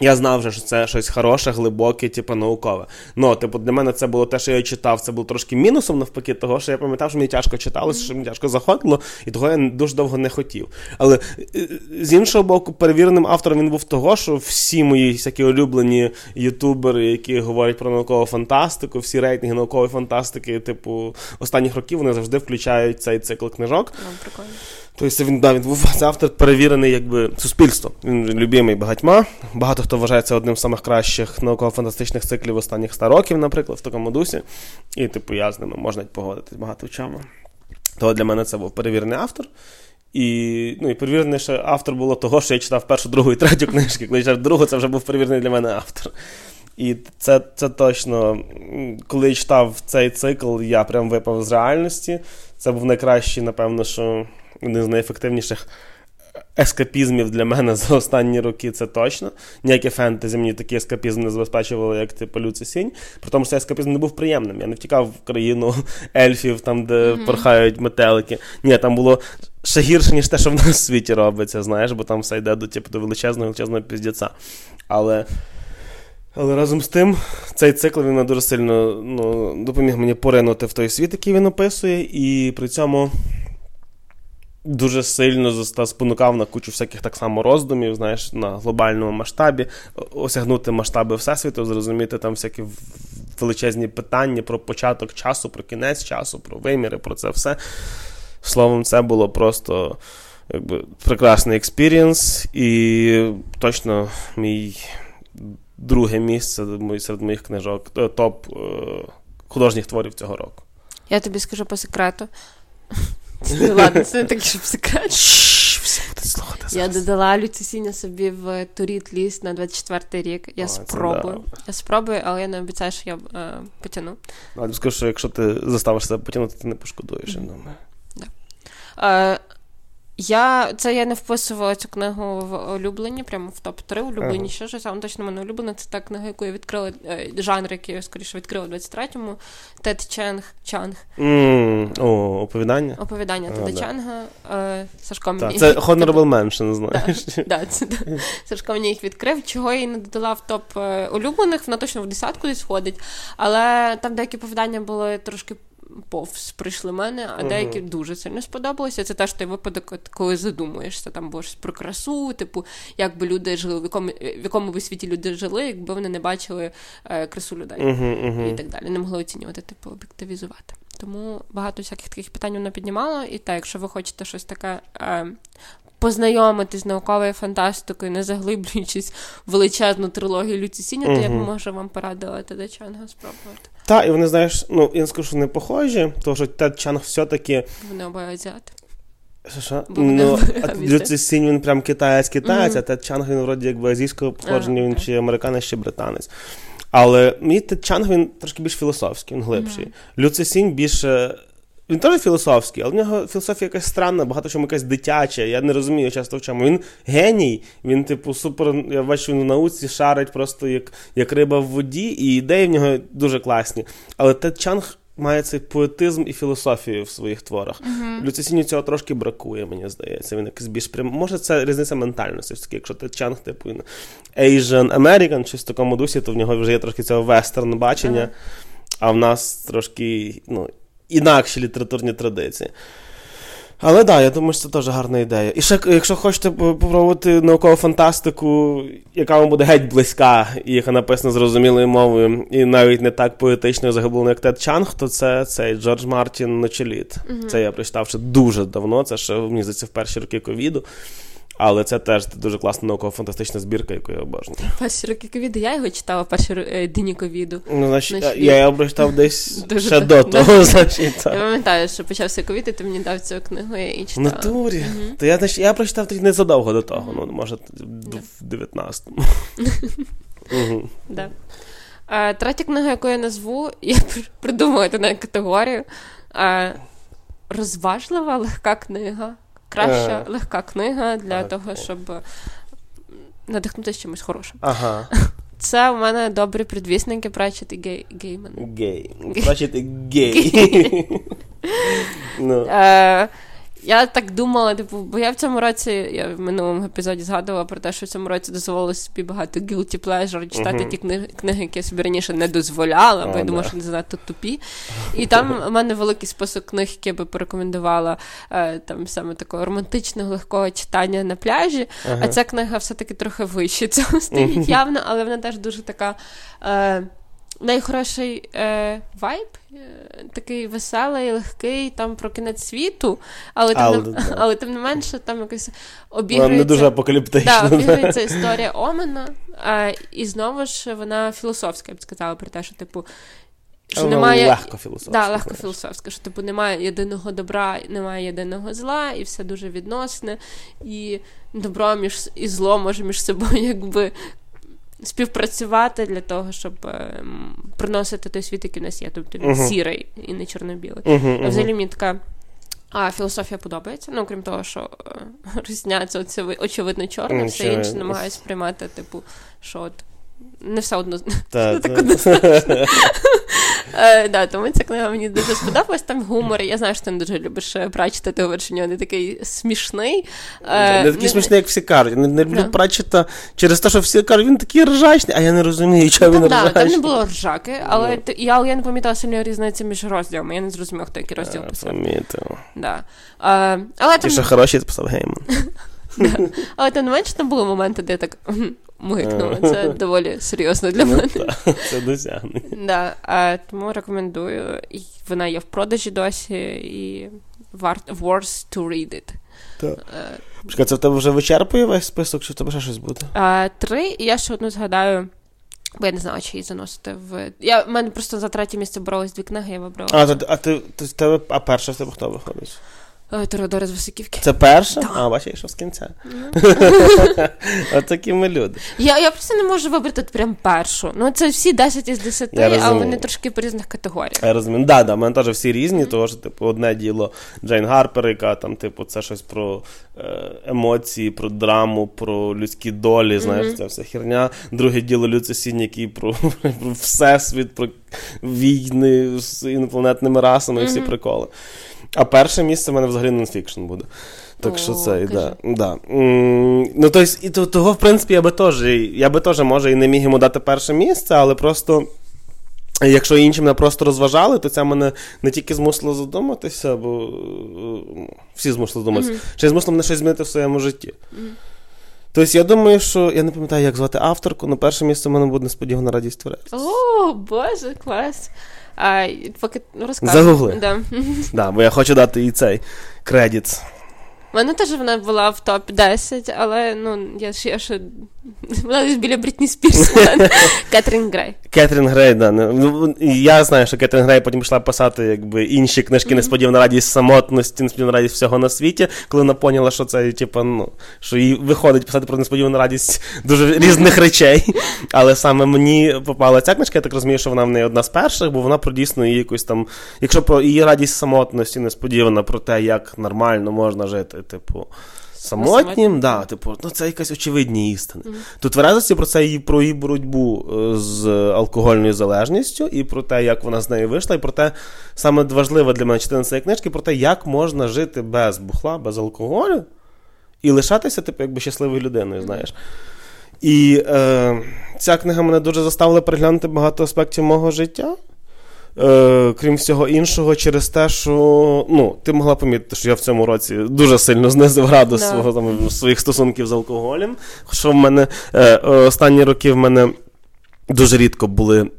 Я знав вже, що це щось хороше, глибоке, типу, наукове. Ну, типу, для мене це було те, що я читав, це було трошки мінусом навпаки, того, що я пам'ятав, що мені тяжко читалося, що мені тяжко заходило, і того я дуже довго не хотів. Але е, з іншого боку, перевіреним автором він був того, що всі мої всякі улюблені ютубери, які говорять про наукову фантастику, всі рейтинги наукової фантастики, типу, останніх років вони завжди включають цей цикл книжок.
Ну, прикольно.
Тобто він, да, він був (laughs) автор перевірений якби суспільством. Він любимий багатьма. Багато хто вважає це одним з самих кращих науково-фантастичних циклів останніх 100 років, наприклад, в такому дусі. І, типу, я з ними можна погодитись багато в чому. То для мене це був перевірений автор. І, ну, і перевірений ще автор було того, що я читав першу, другу і третю книжки. Коли я читав другу, це вже був перевірений для мене автор. І це, це точно, коли я читав цей цикл, я прям випав з реальності. Це був найкращий, напевно, що один з найефективніших ескапізмів для мене за останні роки, це точно. Ніяке фентезі мені такий ескапізм не забезпечувало, як типу Люци Сінь. При тому, що цей ескапізм не був приємним. Я не втікав в країну (laughs) ельфів, там, де
Мгм.
порхають метелики. Ні, там було ще гірше, ніж те, що в нас в світі робиться, знаєш, бо там все йде до типу, до величезного величезного піздяця. Але. Але разом з тим, цей цикл він дуже сильно ну, допоміг мені поринути в той світ, який він описує, і при цьому дуже сильно спонукав на кучу всяких так само роздумів, знаєш, на глобальному масштабі, осягнути масштаби Всесвіту, зрозуміти там всякі величезні питання про початок часу, про кінець часу, про виміри, про це все. Словом, це було просто якби, прекрасний experience, і точно мій друге місце серед моїх книжок, е, топ е, художніх творів цього року.
Я тобі скажу по секрету. Ну, Ладно, це не таке, щоб секрет.
Всі будуть слухати
Я
зараз.
додала люцисіння собі в туріт ліс на 24 рік. Я
О, це
спробую.
да.
Я спробую, але я не обіцяю, що я е, потяну.
Ладно, скажу, що якщо ти заставиш себе потягнути, ти не пошкодуєш, я думаю.
Е, я, це я не вписувала цю книгу в улюблені, прямо в топ-3 улюблені.
Ага.
Що ж, саме точно мене улюблена. Це та книга, яку я відкрила, е, жанр, який я скоріше відкрила в 23-му. Тед Ченг Чанг.
М, О, оповідання?
Оповідання Теда
да.
Чанга. Е, Сашко мені.
Так, це Honorable Mention, знаєш. (laughs)
Да, це, да. Сашко мені їх відкрив. Чого я її не додала в топ е, улюблених, вона точно в десятку десь входить. Але там деякі оповідання були трошки повз прийшли мене, а деякі дуже сильно сподобалися. Це теж той випадок, коли задумуєшся, там було щось про красу, типу, як би люди жили, в якому, в якому би світі люди жили, якби вони не бачили е, красу людей
Угу,
і
угу.
так далі. Не могли оцінювати, типу, об'єктивізувати. Тому багато всяких таких питань вона піднімала. І так, якщо ви хочете щось таке. Е, Познайомитись з науковою фантастикою, не заглиблюючись в величезну трилогію Люці Сіня, то я б можу вам порадила Чанга спробувати.
Так, і вони, знаєш, ну, я не скажу, що не похожі, тому що Тед Чанг все-таки.
Вони обоє азіати.
Що, що? Ну, Люци Сінь, він прям китаєць-китаєць,
Мгм.
а Тед Чанг, він вроді якби азійського походження, він чи американець, чи британець. Але мені Тед Чанг, він трошки більш філософський, він глибший.
Мгм.
Люци Сінь більше він теж філософський, але в нього філософія якась странна, багато чому якась дитяча. Я не розумію часто в чому. Він геній, він, типу, супер. Я бачу, він в науці шарить просто як як риба в воді, і ідеї в нього дуже класні. Але Тед Чанг має цей поетизм і філософію в своїх творах. Uh-huh. Люцисіні цього трошки бракує, мені здається. Він якось більш прям. Може, це різниця ментальності. Все-таки, якщо Тед Чанг, типу, Asian American, чи в такому дусі, то в нього вже є трошки цього вестерн бачення. Uh-huh. А в нас трошки, ну інакші літературні традиції. Але так, да, я думаю, що це теж гарна ідея. І ще, якщо хочете попробувати наукову фантастику, яка вам буде геть близька, і яка написана зрозумілою мовою, і навіть не так поетично загублено, як Тед Чанг, то це цей Джордж Мартін Ночеліт. Mm-hmm. Це я прочитав ще дуже давно, це ще мені здається, в перші роки ковіду. Але це теж дуже класна науково-фантастична збірка, яку я обожнюю.
Перші роки ковіду, я його читала перші е, дні ковіду.
Ну, значить, значить я його прочитав (laughs) десь дуже ще до того. (laughs) значить,
так. Я пам'ятаю, що почався ковід, і ти мені дав цю книгу, я її читала.
Натурі. Угу. То я, значить, я прочитав тоді незадовго до того, ну, може, в 19-му.
угу. (laughs) Да. Третя книга, яку я назву, я придумала на категорію. Розважлива легка книга краща, е. легка книга для того, щоб надихнутися чимось хорошим.
Ага. (laughs)
Це у мене добрі предвісники Пратчет і гей, Гейман.
Гей. Пратчет і гей. (laughs)
ну. Я так думала, типу, бо я в цьому році, я в минулому епізоді згадувала про те, що в цьому році дозволила собі багато guilty pleasure читати uh-huh. ті книги, книги, які я собі раніше не дозволяла, бо oh, я думала, що не занадто тупі. І там (laughs) у мене великий список книг, які я би порекомендувала е, там саме такого романтичного, легкого читання на пляжі. Uh-huh. А ця книга все-таки трохи вище (laughs) цього стоїть uh-huh. явно, але вона теж дуже така. Е, найхороший е, вайб, е, такий веселий, легкий, там про кінець світу, але тим, але, не, да. (laughs) але тим не менше там якось обіграється...
не дуже апокаліптична.
Да, обіграється історія Омена, е, і знову ж вона філософська, я б сказала, про те, що, типу,
що немає легко філософська.
Да, легко філософська, що типу немає єдиного добра, немає єдиного зла, і все дуже відносне, і добро між і зло може між собою (laughs) якби співпрацювати для того, щоб е, приносити той світ, який в нас є. Тобто він uh-huh. сірий і не чорно-білий. Uh-huh, а взагалі мені така. А філософія подобається, ну крім того, що е, (laughs) різняться оце очевидно чорне, все інше намагаюся сприймати, типу, що от не все одно
та, (laughs)
так однозначно. (laughs) Е, да, Тому ця книга мені дуже сподобалась. Там гумор. Я знаю, що ти не дуже любиш прачити, ти говориш, що не такий смішний.
Е, не такий смішний, як всі кажуть. Не, не люблю прачити через те, що всі кажуть, він такий ржачний, а я не розумію, чого він ржачний.
Там не було ржаки, але я я не помітила сильної різниці між розділами. Я не зрозумів, хто який розділ писав.
Помітив.
Да. Але
Ті, що хороші, писав Гейман. (laughs)
Але тим не менше, там були моменти, де я так мигнула. Це доволі серйозно для
ну, мене. Це досягнення.
Да, а, Тому рекомендую. І Вона є в продажі досі, і worth to read it.
Так. Почекай, це в тебе вже вичерпує весь список, чи в тебе ще щось буде?
А, Три, і я ще одну згадаю. Бо я не знала, чи її заносити в. Я в мене просто за третє місце боролись дві книги, я вибрала.
А, а ти, ти, ти, а перша в тебе хто виходить?
Теодора з Високівки.
Це перша? Да. А, бачиш, я йшов з кінця. (laughs) От такі ми люди.
Я я просто не можу вибрати прям першу. Ну, це всі 10 із 10, але вони трошки по різних категоріях.
Я розумію. Да, да, в мене теж всі різні, тому що, типу, одне діло Джейн Гарпер, яка там, типу, це щось про е, емоції, про драму, про людські долі, знаєш, mm-hmm. це вся херня. Друге діло Люцисінь, який про, (laughs) про всесвіт, про війни з інопланетними расами і всі приколи. А перше місце в мене взагалі нонфікшн буде. Так О, що це, і да. да. Ну, то і того, в принципі, я би теж, я би теж, може, і не міг йому дати перше місце, але просто. Якщо інші мене просто розважали, то це мене не тільки змусило задуматися, бо е, всі змусили задуматися, mm-hmm. ще й змусило мене щось змінити в своєму житті. Mm-hmm. Тобто, я думаю, що я не пам'ятаю, як звати авторку, але перше місце в мене буде несподівана радість творецтва.
О, Боже, клас. А, поки
розкажу. Загугли. Да. да, Бо я хочу дати їй цей credit.
У мене теж вона була в топ 10, але ну, я ще я ще... вона десь біля Брітні Спірс. (laughs) Кетрін Грей.
Кетрін Грей, да. Ну, Я знаю, що Кетрін Грей потім пішла писати якби, інші книжки mm-hmm. Несподівана радість самотності, несподівана радість всього на світі, коли вона поняла, що це, типу, ну, що їй виходить писати про несподівану радість дуже різних речей. Але саме мені попала ця книжка, я так розумію, що вона в неї одна з перших, бо вона про дійсно її якусь там, якщо про її радість самотності несподівана про те, як нормально можна жити, типу. Самотнім, да, типу, ну це якась очевидні істини. Mm-hmm. Тут тверезості про це і про її боротьбу е, з алкогольною залежністю, і про те, як вона з нею вийшла, і про те, саме важливе для мене читання цієї книжки, про те, як можна жити без бухла, без алкоголю і лишатися, типу, якби щасливою людиною, знаєш. І е, ця книга мене дуже заставила переглянути багато аспектів мого життя. Е, Крім всього іншого, через те, що ну, ти могла помітити, що я в цьому році дуже сильно знизив градус да. свого там, своїх стосунків з алкоголем. Що в мене е, останні роки в мене дуже рідко були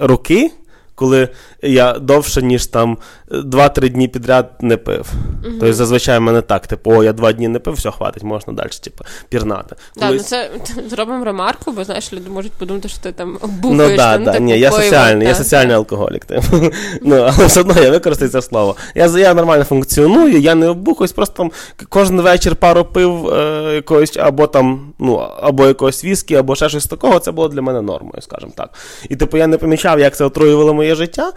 роки, коли я довше, ніж там 2-3 дні підряд не пив. Угу. Тобто зазвичай в мене так, типу, о, я 2 дні не пив, все, хватить, можна далі, типу, пірнати.
Да, ну це (laughs) зробимо ремарку, бо знаєш, люди можуть подумати, що ти там бухаєш.
Ну да, там, да, ні, я соціальний, я соціальний алкоголік. Типу. (laughs) ну, Але все одно я використаю це слово. Я я нормально функціоную, я не обухаюсь, просто там кожен вечір пару пив е, якогось, або там, ну, або якогось віскі, або ще щось такого, це було для мене нормою, скажімо так. І типу я не помічав, як це отруювало моє життя,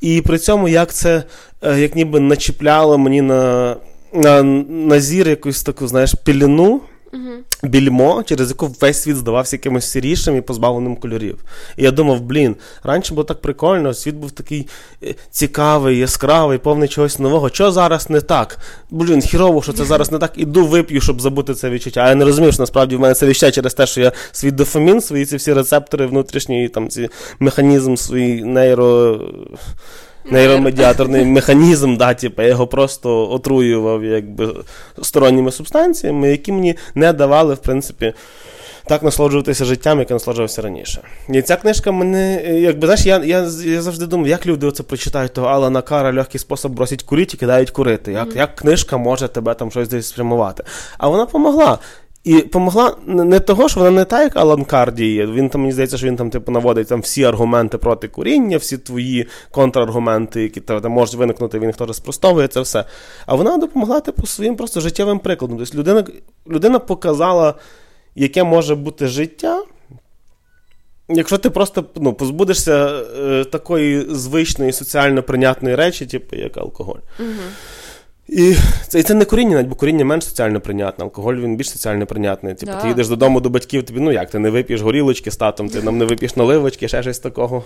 і при цьому як це як ніби начіпляло мені на на, на зір якусь таку, знаєш, піліну. Uh-huh. Більмо, через яку весь світ здавався якимось сірішим і позбавленим кольорів. І я думав, блін, раніше було так прикольно, світ був такий е, цікавий, яскравий, повний чогось нового. Що зараз не так? Блін, хірово, що це зараз не так. Іду вип'ю, щоб забути це відчуття. А я не розумію, що насправді в мене це відчуття через те, що я свій дофамін, свої ці всі рецептори внутрішній, там ці механізм, свій нейро нейромедіаторний механізм, да, типу, я його просто отруював якби сторонніми субстанціями, які мені не давали, в принципі. Так насолоджуватися життям, яке насолоджувався раніше. І ця книжка мене, якби знаєш, я я, я завжди думав, як люди оце прочитають того Алана Кара легкий спосіб бросить курити і кидають курити. Як mm-hmm. як книжка може тебе там щось десь спрямувати? А вона допомогла. І помогла не того, що вона не та, як Алан Кар діє. Він там, мені здається, що він там типу наводить там всі аргументи проти куріння, всі твої контраргументи, які там можуть виникнути, він їх теж спростовує це все. А вона допомогла типу, своїм просто життєвим прикладом. Тобто людина, людина показала, яке може бути життя. Якщо ти просто ну, позбудешся е, такої звичної соціально прийнятної речі, типу, як алкоголь. Угу. І це і це не коріння, навіть бо коріння менш соціально прийнятне. Алкоголь він більш соціально прийнятний. Типу, да. ти їдеш додому до батьків, тобі ну як, ти не вип'єш горілочки з татом, ти нам не вип'єш наливочки, ще щось такого.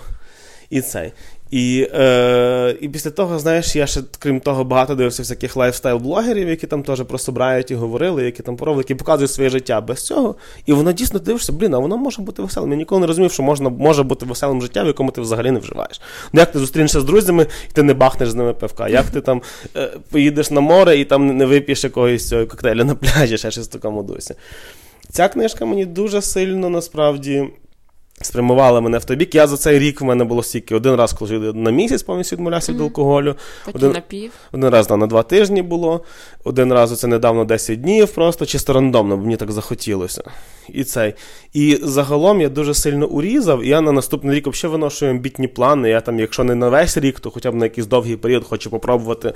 І цей. І е, і після того, знаєш, я ще, крім того, багато дивився всяких лайфстайл-блогерів, які там теж про собрають і говорили, які там пробували, які показують своє життя без цього. І воно дійсно дивишся, блін, а воно може бути веселим. Я ніколи не розумів, що можна може бути веселим життям, в якому ти взагалі не вживаєш. Ну як ти зустрінешся з друзями, і ти не бахнеш з ними пивка, як ти там е, поїдеш на море і там не вип'єш якогось цього коктейля на пляжі, ще щось в такому дусі. Ця книжка мені дуже сильно насправді спрямували мене в той бік. Я за цей рік в мене було стільки один раз, коли на місяць повністю відмовлявся mm-hmm. від алкоголю.
Один, напів.
один раз да, на два тижні було, один раз це недавно 10 днів, просто чисто рандомно, бо мені так захотілося. І цей. І загалом я дуже сильно урізав, і я на наступний рік взагалі виношую амбітні плани. Я там, якщо не на весь рік, то хоча б на якийсь довгий період хочу попробувати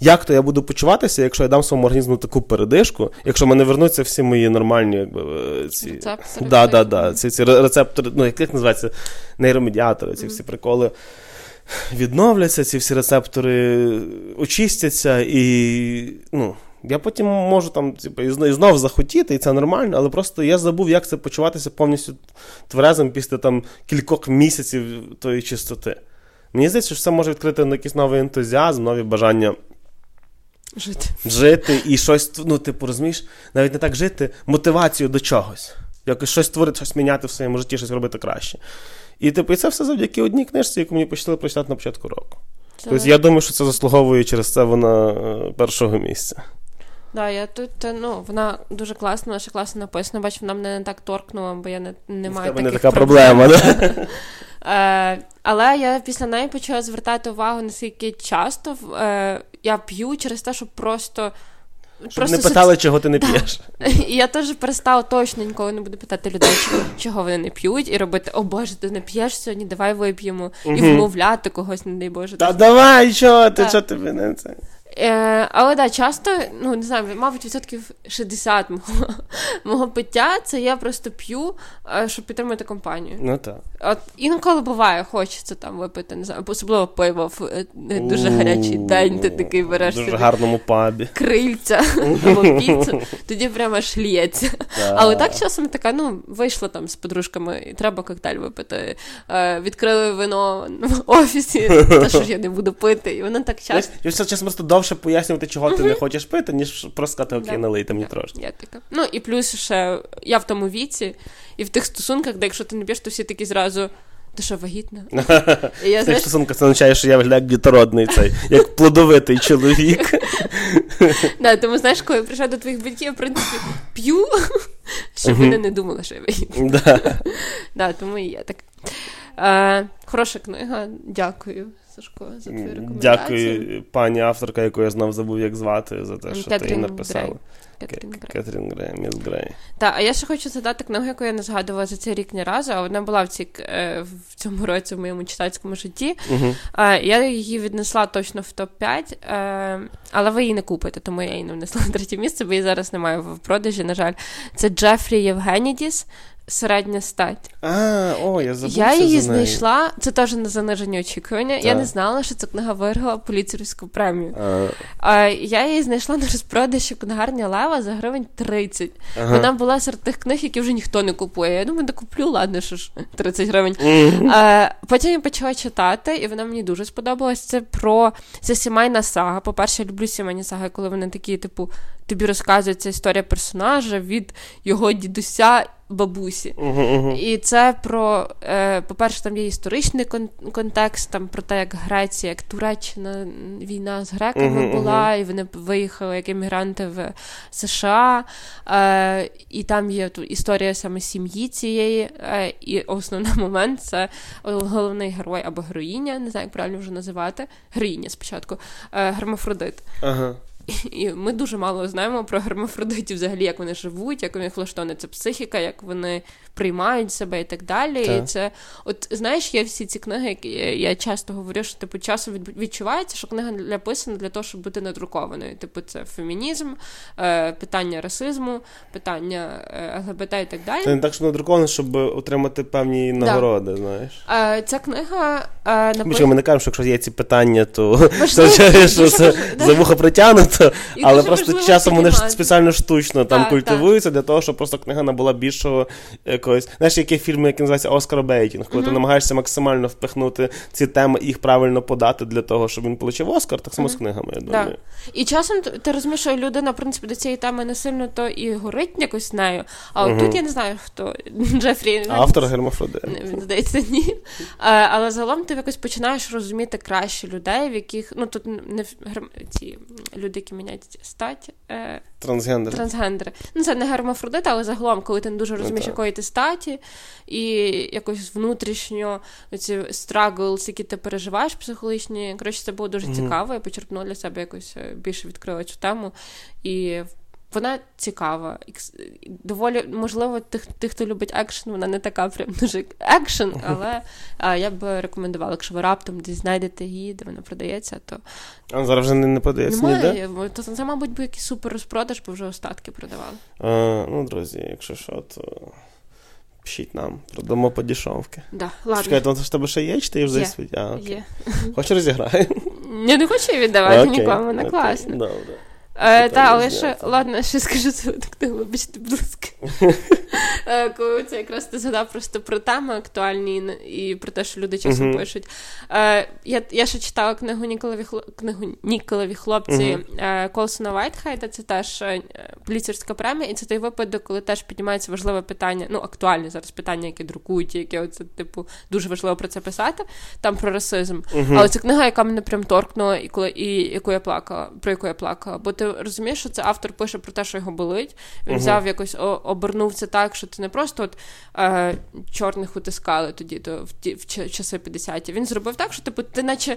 як то я буду почуватися, якщо я дам своєму організму таку передишку, якщо мене вернуться всі мої нормальні якби, е, ці
рецептори, (laughs)
да, да, да, ці, ці рецептори, ну як, як називається, нейромедіатори, ці всі приколи. Відновляться, ці всі рецептори очистяться, і ну, я потім можу там типу, і знов захотіти, і це нормально, але просто я забув, як це почуватися повністю тверезим після там кількох місяців тої чистоти. Мені здається, що це може відкрити якийсь новий ентузіазм, нові бажання
Жити.
Жити і щось, ну, типу, розумієш, навіть не так жити, мотивацію до чогось. Якось щось створити, щось міняти в своєму житті, щось робити краще. І типу, і це все завдяки одній книжці, яку мені почали прочитати на початку року. Це... Тобто я думаю, що це заслуговує через це вона е, першого місця.
Да, я тут, ну, вона дуже класна, вона ще класно написана. Бач, вона мене не так торкнула, бо я не не маю.
Тебе не така проблема, да? (laughs)
Е, Але я після неї почала звертати увагу, наскільки часто е, я п'ю через те, щоб просто.
Щоб просто не питали, соці... чого ти не п'єш.
І (laughs) я теж перестала точно ніколи не буду питати людей, чого вони не п'ють, і робити, о Боже, ти не п'єш сьогодні, давай вип'ємо, і вмовляти когось, не дай Боже.
Та давай, що ти, що ти мене це.
Е, Але да, часто, ну не знаю, мабуть, відсотків 60 мого (laughs) мого пиття це я просто п'ю, е, щоб підтримати компанію.
Ну так.
От інколи буває, хочеться там випити, не знаю, особливо пиво в е, дуже гарячий день, ти такий береш.
В дуже гарному пабі.
Крильця (laughs) або піцу, тоді прямо аж лється. Але так часом така, ну, вийшла там з подружками, і треба коктейль випити. Е, Відкрили вино в офісі, (laughs) те, що я не буду пити, і воно так часто.
Я часом просто довше пояснювати, чого ти не хочеш пити, ніж просто сказати, окей, налийте мені трошки.
Я така. Ну і плюс ще я в тому віці, і в тих стосунках, де якщо ти не п'єш, то всі такі зразу. Ти що, вагітна? (laughs)
І я, знаєш... стосунка це означає, що я виглядаю як дітородний цей, як плодовитий чоловік. (laughs)
Да, Тому знаєш, коли я прийшла до твоїх батьків, я в принципі п'ю, (laughs) щоб вони не думали, що я вагітна. Да, Тому і я так. Е, Хороша книга, дякую. Сашко, за твою рекомендацію.
Дякую, пані авторка, яку я знав, забув, як звати, за те, що Кетрін ти її написала. Кетрін Грей. Кетрін Грей, Міс Грей.
Так, а я ще хочу згадати книгу, яку я не згадувала за цей рік ні разу, а вона була в цій, е, в цьому році в моєму читацькому житті. Uh-huh. Я її віднесла точно в топ-5, е, але ви її не купите, тому я її не внесла на третє місце, бо її зараз немає в продажі, на жаль. Це Джефрі Євгенідіс середня стать.
А, о, Я забув
Я її
за
неї. знайшла, це теж на занижені очікування. Так. Я не знала, що ця книга виграла поліцейську премію. А. А, Я її знайшла на розпродажі книгарні Лева за гривень 30. Ага. Вона була серед тих книг, які вже ніхто не купує. Я думаю, не куплю, ладно, що ж (laughs) 30 гривень. А, Потім я почала читати, і вона мені дуже сподобалась. Це про це сімейна сага. По-перше, я люблю сімейні саги, коли вони такі, типу, тобі розказується історія персонажа від його дідуся бабусі.
Uh-huh, uh-huh.
І це про, е, по-перше, там є історичний кон- контекст, там про те, як Греція, як Туреччина війна з греками uh-huh, була, і вони виїхали як емігранти в США. Е, І там є історія саме сім'ї цієї. Е, І основний (laughs) момент це головний герой або героїня, не знаю, як правильно вже називати. Героїня спочатку, е, Гермафродит.
Ага.
І ми дуже мало знаємо про гермафродитів, взагалі, як вони живуть, як у них влаштована ця психіка, як вони приймають себе і так далі. Так. І це, от знаєш, є всі ці книги, які я часто говорю, що типу часом відчувається, що книга написана для того, щоб бути надрукованою. Типу, це фемінізм, е, питання расизму, питання е, ЛГБТ і так далі.
Це не так, що надруковано, щоб отримати певні нагороди. Да. Знаєш,
е, ця книга напис...
Ми не кажемо, що якщо є ці питання, то (laughs) це що це за вуха притягнуто, але просто часом вони ж спеціально штучно там культивуються для того, щоб просто книга набула більшого якогось. Знаєш, які фільми, які називаються Оскар Бейтінг, коли mm-hmm. ти намагаєшся максимально впихнути ці теми і їх правильно подати для того, щоб він отримав Оскар, так само mm-hmm. з книгами. я думаю. Да.
І часом ти розумієш, що людина, в принципі, до цієї теми не сильно то і горить якось нею. А mm-hmm. тут я не знаю, хто (laughs) Джефрі.
Автор Гермафроди.
Здається, ні. А, але загалом ти якось починаєш розуміти краще людей, в яких ну тут не ці люди, які міняють стать. Е...
Трансгендери.
Трансгендери. Ну, це не гермафродита, але загалом, коли ти не дуже ну, розумієш, ну, якої ти статі, і якось внутрішньо ці страглс, які ти переживаєш психологічні. Коротше, це було дуже mm-hmm. цікаво. Я почерпнула для себе якось е, більше відкрила цю тему. І вона цікава. Доволі, можливо, тих, тих, хто любить екшен, вона не така прям дуже екшен, (laughs) але а, я б рекомендувала, якщо ви раптом десь знайдете її, де вона продається, то.
А зараз вже не, не продається Немає,
ніде? То це, мабуть, був якийсь супер розпродаж, бо вже остатки продавали.
А, Ну, друзі, якщо що, то. Пишіть нам, продамо по дешевки.
Да, ладно.
Чекай, то в тебе ще є, чи ти вже
є.
свій?
Є.
Хочеш розіграти? (laughs)
Я не хочу віддавати нікому, вона класна.
Добре.
Е, Та, але ще, ладно, ще скажу свою тактилу, вибачте, будь ласка. (laughs) (laughs) Е, коли це якраз ти згадав просто про теми актуальні і про те, що люди часом uh-huh. пишуть. Е, Я я ще читала книгу Ніколові книгу Ніколові хлопці uh-huh. Колсона Вайтхайда, це теж е, премія, і це той випадок, коли теж піднімається важливе питання, ну, актуальне зараз питання, яке друкують, яке оце, типу, дуже важливо про це писати, там про расизм. Uh-huh. Але це книга, яка мене прям торкнула, і коли і яку я плакала, про яку я плакала. Бо ти розумієш, що це автор пише про те, що його болить. Він взяв якось обернув це так, що що це не просто от е, чорних утискали тоді, то в ті в часи 50-ті. Він зробив так, що типу ти, наче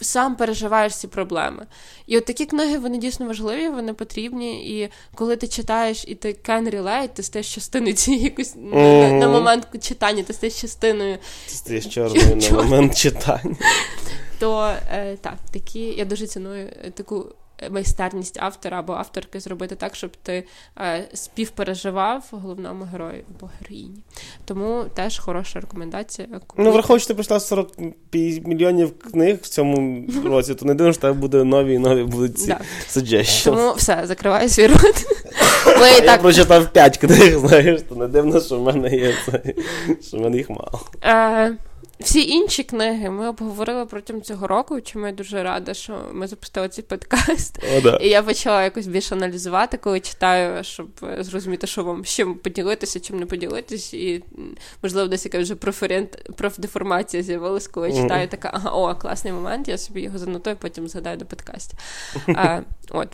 сам переживаєш ці проблеми. І от такі книги вони дійсно важливі, вони потрібні. І коли ти читаєш і ти can relate, ти стаєш частиною цієї якось mm-hmm. на, на момент читання, ти стаєш частиною.
Ти стаєш чорною на (laughs) момент читання.
То е, так, такі я дуже ціную таку майстерність автора або авторки зробити так, щоб ти е, співпереживав головному герою або героїні. Тому теж хороша рекомендація.
Ну, враховуючи, ти пройшла 40 мільйонів книг в цьому році, то не дивно, що тебе буде нові і нові будуть ці да.
Тому все, закриваю свій рот. (laughs)
Я прочитав 5 книг, (laughs) знаєш, то не дивно, що в мене є це, що в мене їх мало.
Всі інші книги ми обговорили протягом цього року, чому я дуже рада, що ми запустили цей подкаст.
О, да.
І я почала якось більше аналізувати, коли читаю, щоб зрозуміти, що вам з чим поділитися, чим не поділитись. І, можливо, десь якась вже проферент, профдеформація з'явилась, коли я читаю, така, ага, о, класний момент, я собі його занотую, потім згадаю до подкастів. (laughs) А, от.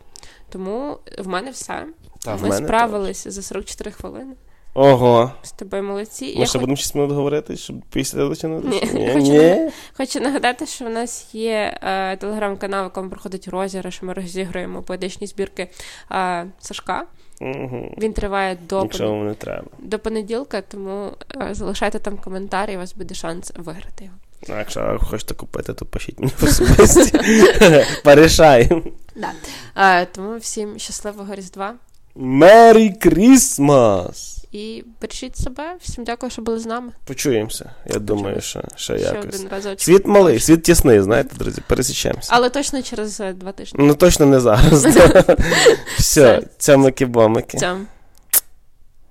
Тому в мене все. Та, ми справилися за 44 хвилини.
Ого.
З тобою молодці.
Ми Я ще хоч... будемо 6 минут говорити, щоб після
вичинути? Ні. Ні. Хочу, Ні? хочу нагадати, що в нас є е, телеграм-канал, в якому проходить розіграш, ми розіграємо поетичні збірки е, Сашка.
Угу.
Він триває до
Якщо вам не треба.
до понеділка, тому е, залишайте там коментар, і у вас буде шанс виграти його.
А якщо хочете купити, то пишіть мені особисті. (laughs) Порішаємо.
Да. Е, тому всім щасливого Різдва.
Мері Крісмас!
І бережіть себе. Всім дякую, що були з нами.
Почуємося. Я Почуємо. думаю, що ще, якось.
Один разочок.
Світ малий, світ тісний, знаєте, друзі, пересічаємося.
Але точно через два тижні.
Ну точно не зараз. (laughs) Все, цямики-бомики.
Цям.